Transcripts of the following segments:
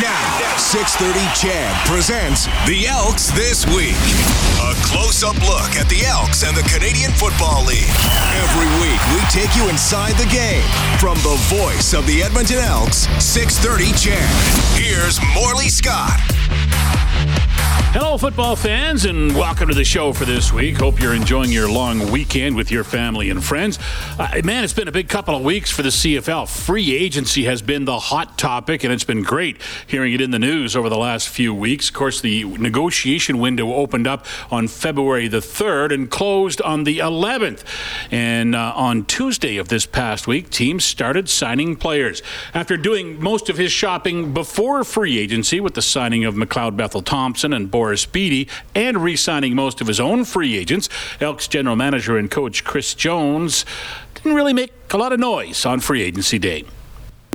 Now, 630 CHED presents the Elks This Week. A close-up look at the Elks and the Canadian Football League. Every week, we take you inside the game. From the voice of the Edmonton Elks, 630 CHED. Here's Morley Scott. Hello, football fans, and welcome to the show for this week. Hope you're enjoying your long weekend with your family and friends. Uh, man, it's been a big couple of weeks for the CFL. Free agency has been the hot topic, and it's been great hearing it in the news over the last few weeks. Of course, the negotiation window opened up on February the 3rd and closed on the 11th. And uh, on Tuesday of this past week, teams started signing players. After doing most of his shopping before free agency with the signing of McLeod Bethel Thompson and Boris Bede and re signing most of his own free agents, Elks general manager and coach Chris Jones didn't really make a lot of noise on free agency day.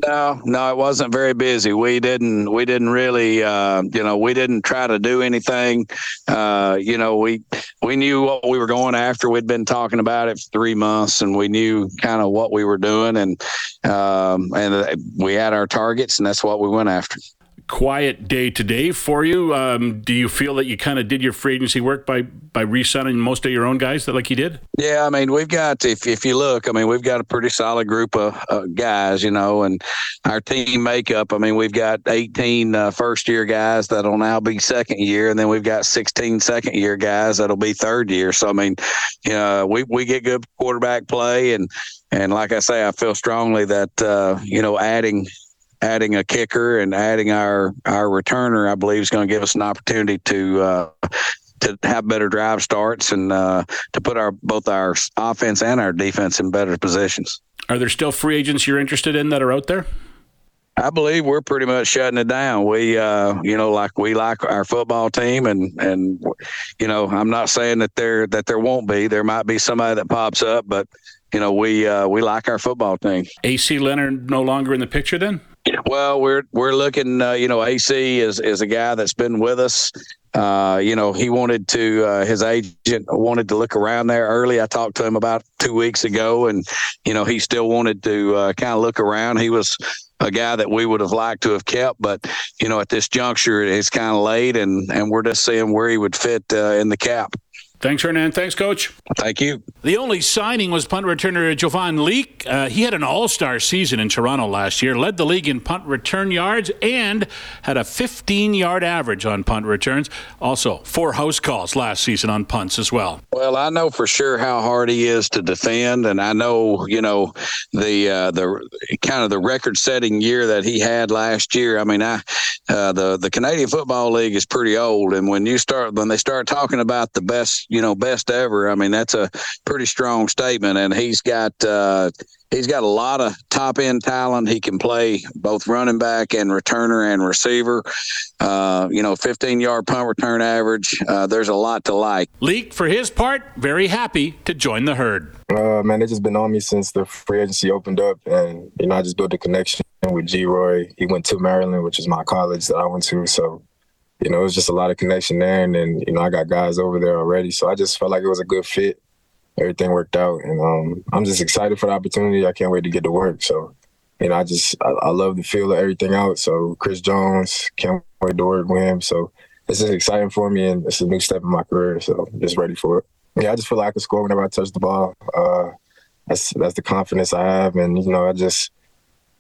No, no, it wasn't very busy. We didn't, we didn't really, uh, you know, we didn't try to do anything. Uh, you know, we we knew what we were going after. We'd been talking about it for three months, and we knew kind of what we were doing, and um, and we had our targets, and that's what we went after quiet day today for you. Um, do you feel that you kind of did your free agency work by by re-signing most of your own guys that like you did? Yeah, I mean we've got if if you look, I mean we've got a pretty solid group of uh, guys, you know, and our team makeup. I mean we've got 18 uh, first year guys that'll now be second year, and then we've got 16 second year guys that'll be third year. So I mean, you know, we we get good quarterback play and. And like I say, I feel strongly that uh, you know adding adding a kicker and adding our our returner, I believe, is going to give us an opportunity to uh, to have better drive starts and uh, to put our both our offense and our defense in better positions. Are there still free agents you're interested in that are out there? I believe we're pretty much shutting it down. We, uh, you know, like we like our football team, and and you know, I'm not saying that there that there won't be. There might be somebody that pops up, but you know, we uh, we like our football team. AC Leonard no longer in the picture then? Well, we're we're looking. Uh, you know, AC is is a guy that's been with us. Uh, you know, he wanted to. Uh, his agent wanted to look around there early. I talked to him about two weeks ago, and you know, he still wanted to uh, kind of look around. He was a guy that we would have liked to have kept, but you know, at this juncture, it's kind of late, and and we're just seeing where he would fit uh, in the cap. Thanks, Hernan. Thanks, Coach. Thank you. The only signing was punt returner Jovan Leake. Uh, he had an all star season in Toronto last year, led the league in punt return yards, and had a 15 yard average on punt returns. Also, four house calls last season on punts as well. Well, I know for sure how hard he is to defend, and I know, you know, the uh, the kind of the record setting year that he had last year. I mean, I uh, the the Canadian Football League is pretty old, and when you start when they start talking about the best you know, best ever. I mean, that's a pretty strong statement. And he's got uh, he's got a lot of top end talent. He can play both running back and returner and receiver. Uh, you know, 15 yard punt return average. Uh, there's a lot to like. Leake for his part, very happy to join the herd. Uh, man, it's just been on me since the free agency opened up, and you know, I just built a connection with Geroy. He went to Maryland, which is my college that I went to, so you know, it was just a lot of connection there. And then, you know, I got guys over there already. So I just felt like it was a good fit. Everything worked out. And um, I'm just excited for the opportunity. I can't wait to get to work. So, you know, I just, I, I love the feel of everything out. So Chris Jones, can't wait to work with him. So this is exciting for me and it's a new step in my career. So just ready for it. Yeah, I just feel like I can score whenever I touch the ball. Uh, that's that's the confidence I have, and you know, I just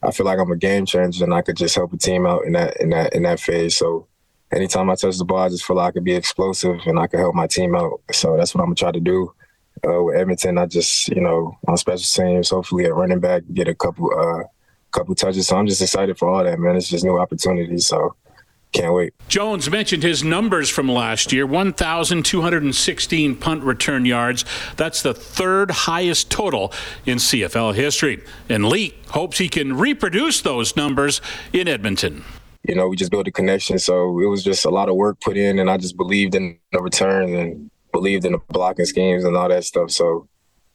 I feel like I'm a game changer, and I could just help a team out in that in that in that phase. So anytime I touch the ball, I just feel like I could be explosive and I could help my team out. So that's what I'm gonna try to do. Uh, with Edmonton, I just you know on special teams, hopefully at running back, get a couple uh couple touches. So I'm just excited for all that, man. It's just new opportunities. So can't wait. Jones mentioned his numbers from last year 1,216 punt return yards. That's the third highest total in CFL history. And Leake hopes he can reproduce those numbers in Edmonton you know, we just built a connection. So it was just a lot of work put in, and I just believed in the returns and believed in the blocking schemes and all that stuff. So,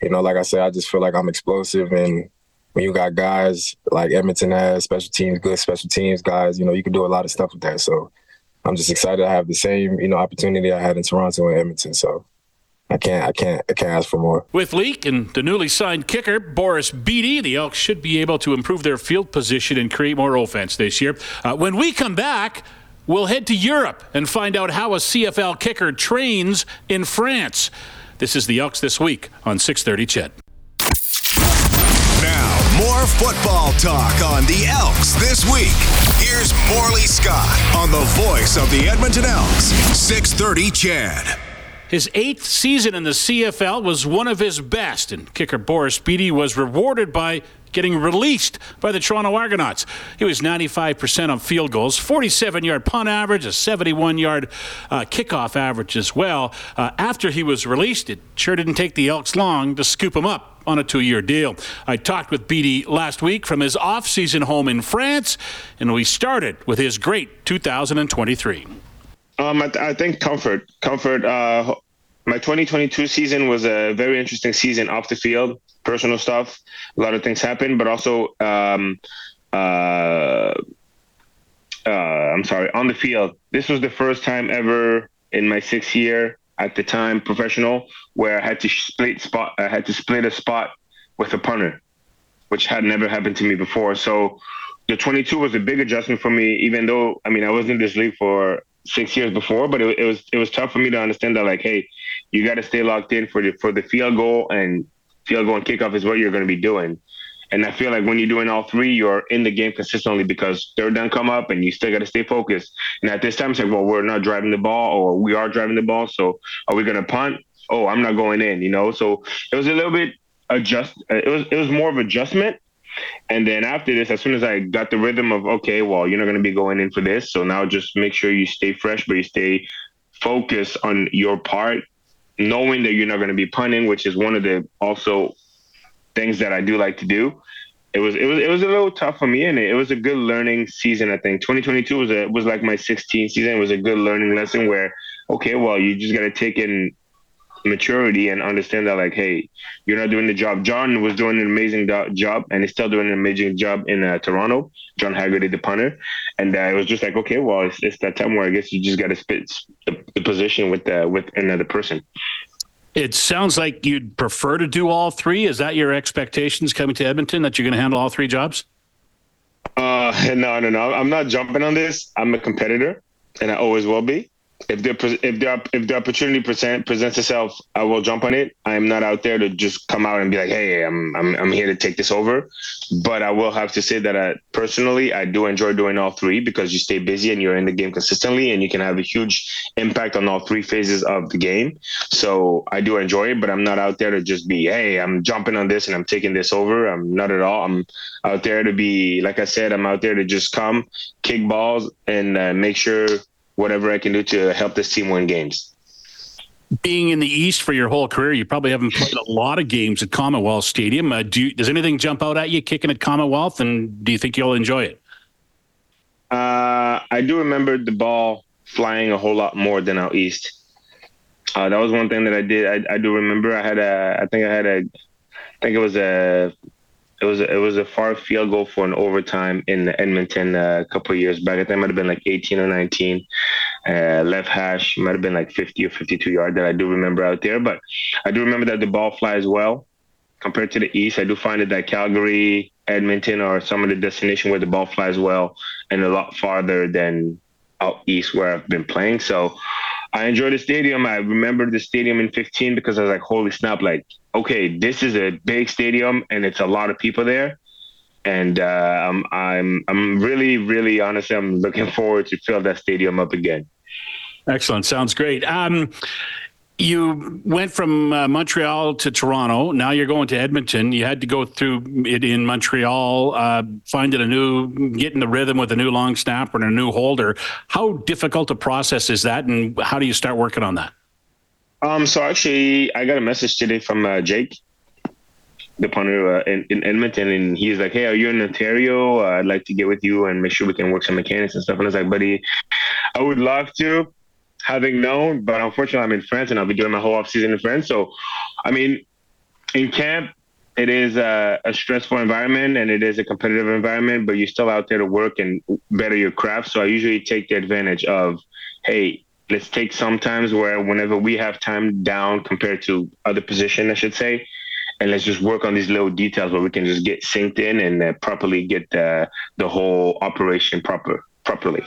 you know, like I said, I just feel like I'm explosive. And when you got guys like Edmonton has, special teams, good special teams guys, you know, you can do a lot of stuff with that. So I'm just excited to have the same, you know, opportunity I had in Toronto and Edmonton. So I can't, I can't, I can't ask for more. With Leake and the newly signed kicker Boris Bede, the Elks should be able to improve their field position and create more offense this year. Uh, when we come back, we'll head to Europe and find out how a CFL kicker trains in France. This is the Elks this week on 6:30 CHED. Now, more football talk on the Elks this week. Here's Morley Scott on the voice of the Edmonton Elks, 6:30 CHED. His eighth season in the CFL was one of his best, and kicker Boris Bede was rewarded by getting released by the Toronto Argonauts. He was 95% on field goals, 47 yard punt average, a 71 yard uh, kickoff average as well. Uh, after he was released, it sure didn't take the Elks long to scoop him up on a two year deal. I talked with Bede last week from his off season home in France, and we started with his great 2023. Um, I, th- I, think comfort, comfort. Uh, my 2022 season was a very interesting season off the field, personal stuff. A lot of things happened, but also, um, uh, uh, I'm sorry, on the field. This was the first time ever in my sixth year at the time professional where I had to split spot. I had to split a spot with a punter, which had never happened to me before. So the 22 was a big adjustment for me, even though I mean I was in this league for six years before, but it, it, was it was tough for me to understand that like, hey, you got to stay locked in for the for the field goal and field goal and kickoff is what you're going to be doing. And I feel like when you're doing all three, you're in the game consistently because third down come up and you still got to stay focused. And at this time, it's like, well, we're not driving the ball or we are driving the ball. So are we going to punt? Oh, I'm not going in, you know? So it was a little bit adjust. It was, it was more of adjustment and then after this, as soon as I got the rhythm of, okay, well, you're not going to be going in for this. So now just make sure you stay fresh, but you stay focused on your part, knowing that you're not going to be punting, which is one of the also things that I do like to do. It was it was it was a little tough for me, and it, it was a good learning season. I think 2022 was a was like my 16th season. It was a good learning lesson where, okay, well, you just got to take in maturity and understand that like hey you're not doing the job. John was doing an amazing do- job and he's still doing an amazing job in uh, toronto. John haggerty the punter. And uh, it was just like okay well it's, it's that time where i guess you just got to spit the, the, position with uh, with another person. It sounds like you'd prefer to do all three. Is that your expectations coming to edmonton that you're going to handle all three jobs? Uh no no no. I'm not jumping on this. I'm a competitor and i always will be if the if the if the opportunity present, presents itself, I will jump on it. I'm not out there to just come out and be like, "Hey, I'm I'm I'm here to take this over." But I will have to say that I, personally, I do enjoy doing all three because you stay busy and you're in the game consistently, and you can have a huge impact on all three phases of the game. So I do enjoy it, but I'm not out there to just be, "Hey, I'm jumping on this and I'm taking this over." I'm not at all. I'm out there to be, like I said, I'm out there to just come, kick balls, and uh, make sure whatever I can do to help this team win games. Being in the East for your whole career, you probably haven't played a lot of games at Commonwealth Stadium. Uh, do you, does anything jump out at you kicking at Commonwealth, and do you think you'll enjoy it? Uh, I do remember the ball flying a whole lot more than out east. Uh, that was one thing that I did. I, I do remember. I had a. I think I had a. I think it was a it was a, it was a far field goal for an overtime in Edmonton uh, a couple of years back. I think it might have been like 18 or 19. Uh, left hash might have been like 50 or 52 yard that I do remember out there. But I do remember that the ball flies well compared to the east. I do find it that Calgary, Edmonton are some of the destination where the ball flies well and a lot farther than out east where I've been playing. So I enjoy the stadium. I remember the stadium in 15 because I was like, holy snap, like, okay, this is a big stadium and it's a lot of people there. And uh, I'm, I'm, I'm really, really honestly, I'm looking forward to fill that stadium up again. Excellent. Sounds great. Um, you went from uh, Montreal to Toronto. Now you're going to Edmonton. You had to go through it in Montreal, uh, finding a new, getting the rhythm with a new long snapper and a new holder. How difficult a process is that, and how do you start working on that? Um, so actually, I got a message today from uh, Jake, the punter uh, in, in, Edmonton, and he's like, "Hey, are you in Ontario? Uh, I'd like to get with you and make sure we can work some mechanics and stuff." And I was like, "Buddy, I would love to." Having known, but unfortunately, I'm in France and I'll be doing my whole off season in France. So, I mean, in camp, it is a, a, stressful environment and it is a competitive environment, but you're still out there to work and better your craft. So I usually take the advantage of, hey, let's take some times where whenever we have time down compared to other position, I should say, and let's just work on these little details where we can just get synced in and uh, properly get the the whole operation proper properly.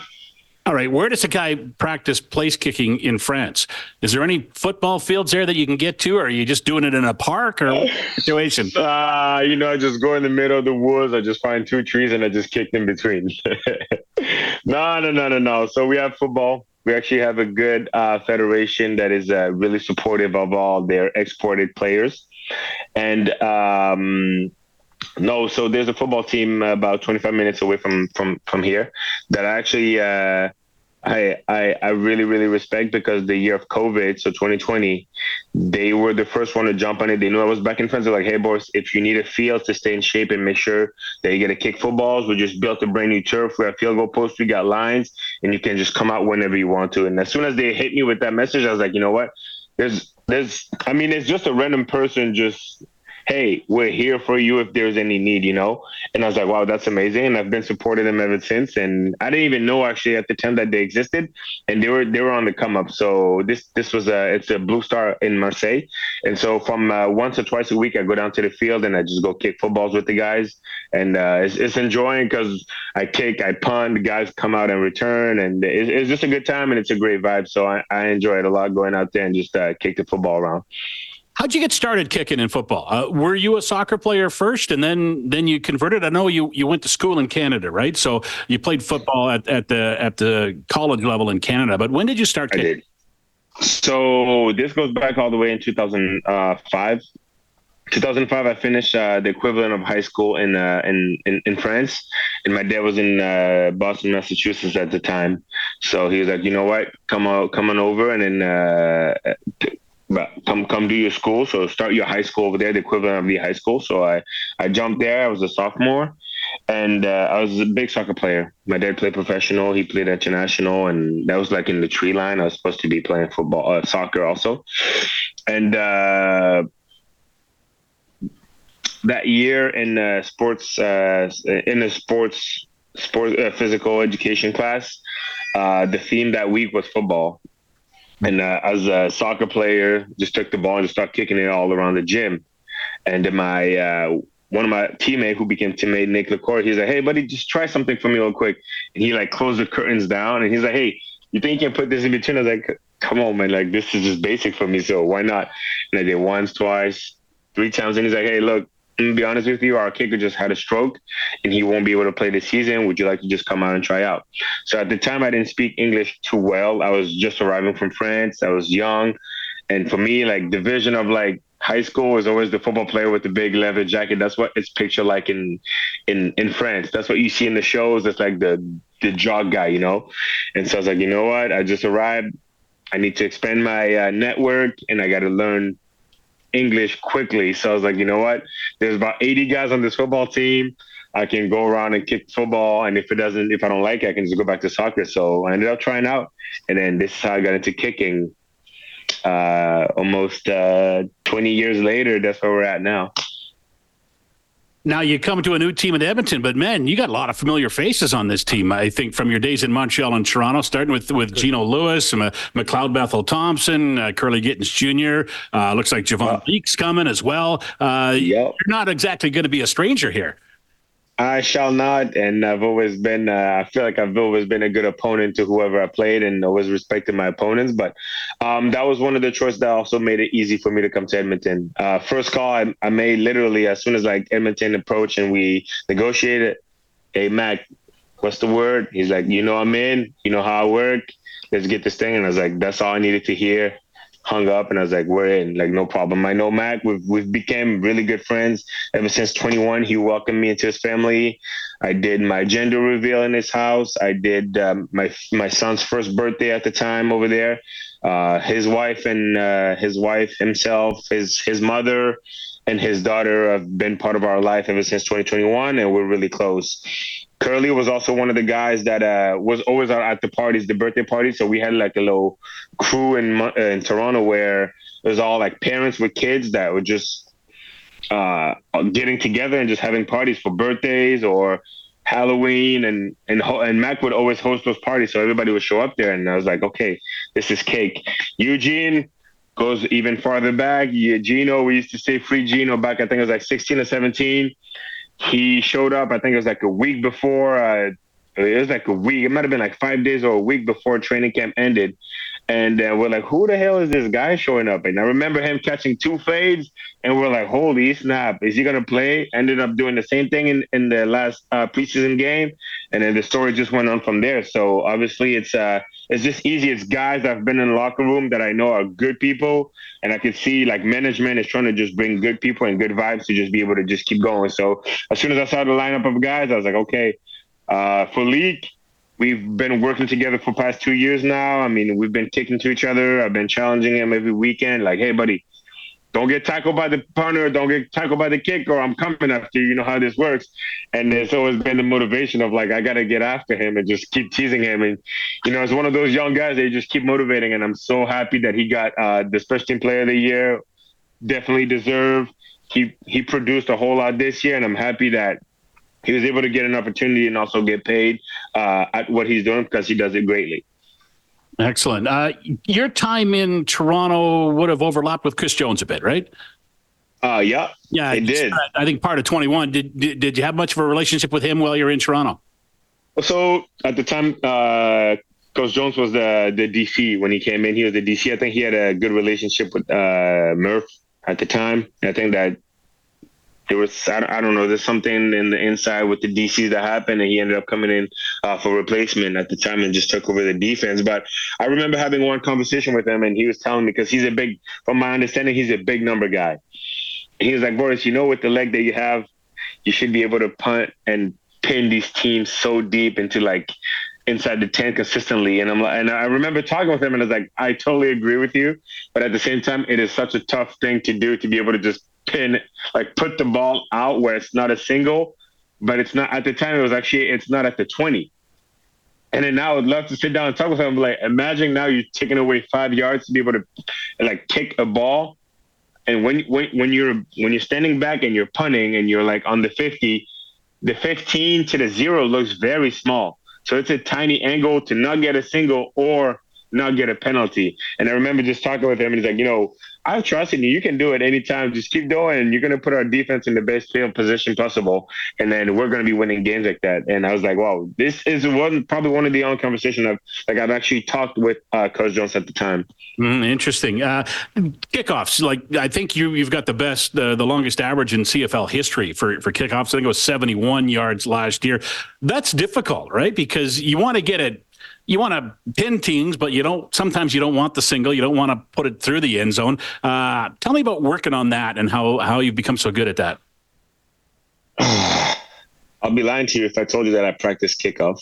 All right, where does a guy practice place kicking in France? Is there any football fields there that you can get to, or are you just doing it in a park or situation? Uh, you know, I just go in the middle of the woods. I just find two trees and I just kick in between. no, no, no, no, no. So we have football. We actually have a good uh, federation that is uh, really supportive of all their exported players, and um, no, so there's a football team about 25 minutes away from from from here that I actually uh, I, I I really really respect because the year of COVID, so 2020, they were the first one to jump on it. They knew I was back in France. They're like, hey boys, if you need a field to stay in shape and make sure that you get to kick footballs, we just built a brand new turf. We have field goal posts, we got lines, and you can just come out whenever you want to. And as soon as they hit me with that message, I was like, you know what? There's there's I mean, it's just a random person just hey, we're here for you if there's any need, you know? And I was like, wow, that's amazing. And I've been supporting them ever since. And I didn't even know actually at the time that they existed and they were, they were on the come up. So this, this was a, it's a blue star in Marseille. And so from uh, once or twice a week, I go down to the field and I just go kick footballs with the guys. And uh, it's, it's enjoying because I kick, I punt, the guys come out and return. And it's, it's, just a good time and it's a great vibe. So I, I enjoy it a lot going out there and just uh, kick the football around. How'd you get started kicking in football? Uh, were you a soccer player first, and then then you converted? I know you, you went to school in Canada, right? So you played football at, at the at the college level in Canada. But when did you start kicking? I did. So this goes back all the way in 2005. 2005, I finished uh, the equivalent of high school in, uh, in, in in France, and my dad was in uh, Boston, Massachusetts at the time. So he was like, you know what, come on, come on over, and then uh, but come come do your school. So start your high school over there, the equivalent of the high school. So I I jumped there. I was a sophomore, and uh, I was a big soccer player. My dad played professional. He played international, and that was like in the tree line. I was supposed to be playing football, uh, soccer also, and. Uh, that year in uh, sports uh, in the sports sport uh, physical education class, uh, the theme that week was football, and uh, as a soccer player, just took the ball and just started kicking it all around the gym. And then my uh, one of my teammate who became teammate Nick LaCour, he's like, "Hey, buddy, just try something for me real quick." And he like closed the curtains down, and he's like, "Hey, you think you can put this in between?" I was like, "Come on, man! Like this is just basic for me, so why not?" And I did once, twice, three times, and he's like, "Hey, look, to be honest with you, our kicker just had a stroke and he won't be able to play this season. Would you like to just come out and try out? So at the time, I didn't speak English too well. I was just arriving from France. I was young. And for me, like the vision of like high school is always the football player with the big leather jacket. That's what it's pictured like in in in France. That's what you see in the shows. It's like the the jog guy, you know. And so I was like, you know what? I just arrived. I need to expand my uh, network, and I got to learn English quickly. So I was like, you know what? There's about 80 guys on this football team. I can go around and kick football, and if it doesn't, if I don't like it, I can just go back to soccer. So I ended up trying out, and then this is how I got into kicking. Uh, almost uh, 20 years later, that's where we're at now. Now you come to a new team in Edmonton, but man, you got a lot of familiar faces on this team. I think from your days in Montreal and Toronto, starting with with Geno Lewis, McLeod Bethel Thompson, uh, Kurleigh Gittens Jr. Uh, looks like Javon wow. Beeks coming as well. Uh, yep. You're not exactly going to be a stranger here. I shall not, and I've always been. Uh, I feel like I've always been a good opponent to whoever I played, and always respected my opponents. But um, that was one of the choices that also made it easy for me to come to Edmonton. Uh, first call I, I, made literally as soon as like Edmonton approached and we negotiated. Hey Mac, what's the word? He's like, you know I'm in. You know how I work. Let's get this thing. And I was like, that's all I needed to hear hung up and I was like, we're in, like no problem. I know Mac, we've we've became really good friends ever since 21. He welcomed me into his family. I did my gender reveal in his house. I did um, my my son's first birthday at the time over there. Uh, his wife and uh, his wife himself, his his mother and his daughter have been part of our life ever since 2021, and we're really close. Kurleigh was also one of the guys that uh, was always at the parties, the birthday parties. So we had like a little crew in uh, in Toronto where it was all like parents with kids that were just uh, getting together and just having parties for birthdays or Halloween and and and Mac would always host those parties, so everybody would show up there, and I was like, okay, this is cake. Eugene goes even farther back. Geno, we used to say free Geno back. I think it was like 16 or 17. He showed up. I think it was like a week before. Uh, it was like a week. It might have been like five days or a week before training camp ended. And uh, we're like, who the hell is this guy showing up? And I remember him catching two fades, and we're like, holy snap, is he going to play? Ended up doing the same thing in, in the last uh, preseason game. And then the story just went on from there. So obviously, it's uh, it's just easy. It's guys have been in the locker room that I know are good people. And I can see like management is trying to just bring good people and good vibes to just be able to just keep going. So as soon as I saw the lineup of guys, I was like, okay, uh, for Leake, we've been working together for past two years now. I mean, we've been kicking to each other. I've been challenging him every weekend, like, hey, buddy, don't get tackled by the punter, don't get tackled by the kicker. I'm coming after you. You know how this works. And it's always been the motivation of like, I got to get after him and just keep teasing him. And, you know, it's one of those young guys, they just keep motivating. And I'm so happy that he got uh, the special team player of the year. Definitely deserved. He, he produced a whole lot this year. And I'm happy that he was able to get an opportunity and also get paid uh, at what he's doing because he does it greatly. Excellent. Uh, your time in Toronto would have overlapped with Chris Jones a bit, right? Uh, yeah, yeah, I did. I think part of 21. Did, did, did you have much of a relationship with him while you're in Toronto? So at the time, uh, Coach Jones was the the DC when he came in. He was the DC. I think he had a good relationship with uh, Murph at the time. I think that there was I, I don't know there's something in the inside with the DCs that happened and he ended up coming in uh, for replacement at the time and just took over the defense but I remember having one conversation with him and he was telling me because he's a big from my understanding he's a big number guy he was like Boris you know with the leg that you have you should be able to punt and pin these teams so deep into like inside the 10 consistently. And I'm like, and I remember talking with him and I was like, I totally agree with you. But at the same time, it is such a tough thing to do to be able to just pin, like put the ball out where it's not a single, but it's not at the time. It was actually it's not at the twenty. And then now I would love to sit down and talk with him. Like, imagine now you're taking away five yards to be able to like kick a ball. And when when when you're when you're standing back and you're punting and you're like on the fifty, the fifteen to the zero looks very small. So it's a tiny angle to not get a single or not get a penalty. And I remember just talking with him, and he's like, you know, I trust in you. You can do it anytime. Just keep doing. You're going to put our defense in the best field position possible. And then we're going to be winning games like that. And I was like, wow, this is one probably one of the only conversations I've like I've actually talked with uh, Coach Jones at the time. Mm, interesting. Uh, kickoffs. Like I think you you've got the best, uh, the longest average in CFL history for for kickoffs. I think it was 71 yards last year. That's difficult, right? Because you want to get it you want to pin teams, but you don't. Sometimes you don't want the single. You don't want to put it through the end zone. Uh, tell me about working on that and how how you've become so good at that. I'll be lying to you if I told you that I practice kickoff.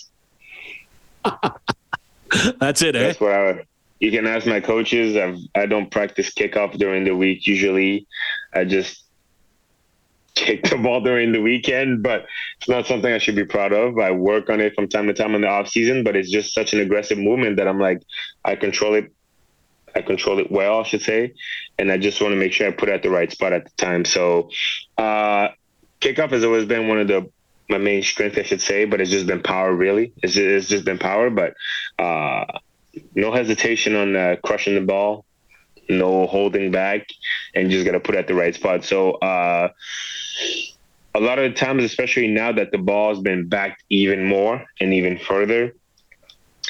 That's it. Eh? That's what I. You can ask my coaches. I've, I don't practice kickoff during the week. Usually, I just kick the ball during the weekend, but it's not something I should be proud of. I work on it from time to time in the off season, but it's just such an aggressive movement that I'm like, I control it. I control it well, I should say, and I just want to make sure I put it at the right spot at the time. So, uh, kickoff has always been one of the my main strength, I should say, but it's just been power. Really, it's just, it's just been power, but uh, no hesitation on uh, crushing the ball no holding back, and just got to put at the right spot. So uh, a lot of the times, especially now that the ball has been backed even more and even further,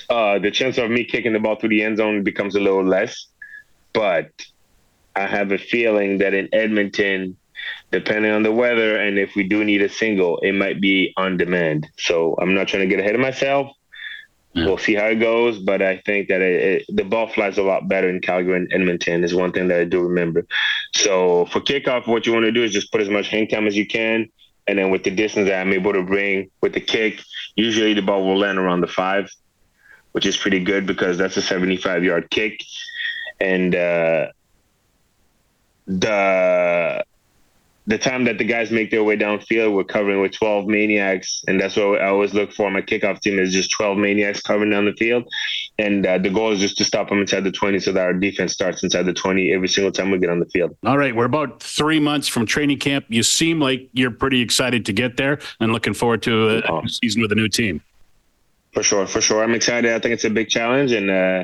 uh, the chance of me kicking the ball through the end zone becomes a little less. But I have a feeling that in Edmonton, depending on the weather and if we do need a single, it might be on demand. So I'm not trying to get ahead of myself, yeah. We'll see how it goes, but I think that it, it, the ball flies a lot better in Calgary and Edmonton is one thing that I do remember. So for kickoff, what you want to do is just put as much hang time as you can, and then with the distance that I'm able to bring with the kick, usually the ball will land around the five, which is pretty good because that's a 75 yard kick, and uh, the the time that the guys make their way downfield, we're covering with 12 maniacs, and that's what I always look for. My kickoff team is just 12 maniacs covering down the field, and uh, the goal is just to stop them inside the 20 so that our defense starts inside the 20 every single time we get on the field. All right, we're about three months from training camp. You seem like you're pretty excited to get there and looking forward to a, a season with a new team. For sure, for sure. I'm excited. I think it's a big challenge, and uh,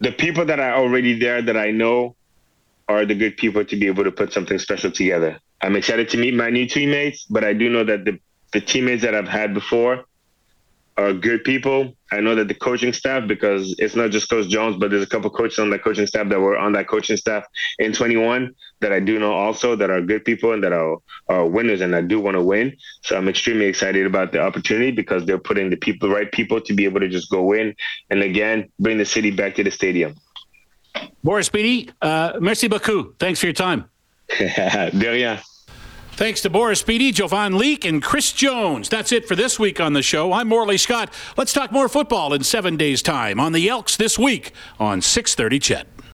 the people that are already there that I know are the good people to be able to put something special together. I'm excited to meet my new teammates, but I do know that the, the teammates that I've had before are good people. I know that the coaching staff, because it's not just Coach Jones, but there's a couple coaches on that coaching staff that were on that coaching staff in 21 that I do know also that are good people and that are, are winners, and I do want to win. So I'm extremely excited about the opportunity because they're putting the people, right people, to be able to just go in and again bring the city back to the stadium. Boris Bede, uh, merci beaucoup. Thanks for your time. De rien. Thanks to Boris Bede, Jovan Leake, and Chris Jones. That's it for this week on the show. I'm Morley Scott. Let's talk more football in seven days' time on the Elks this week on 630 CHED.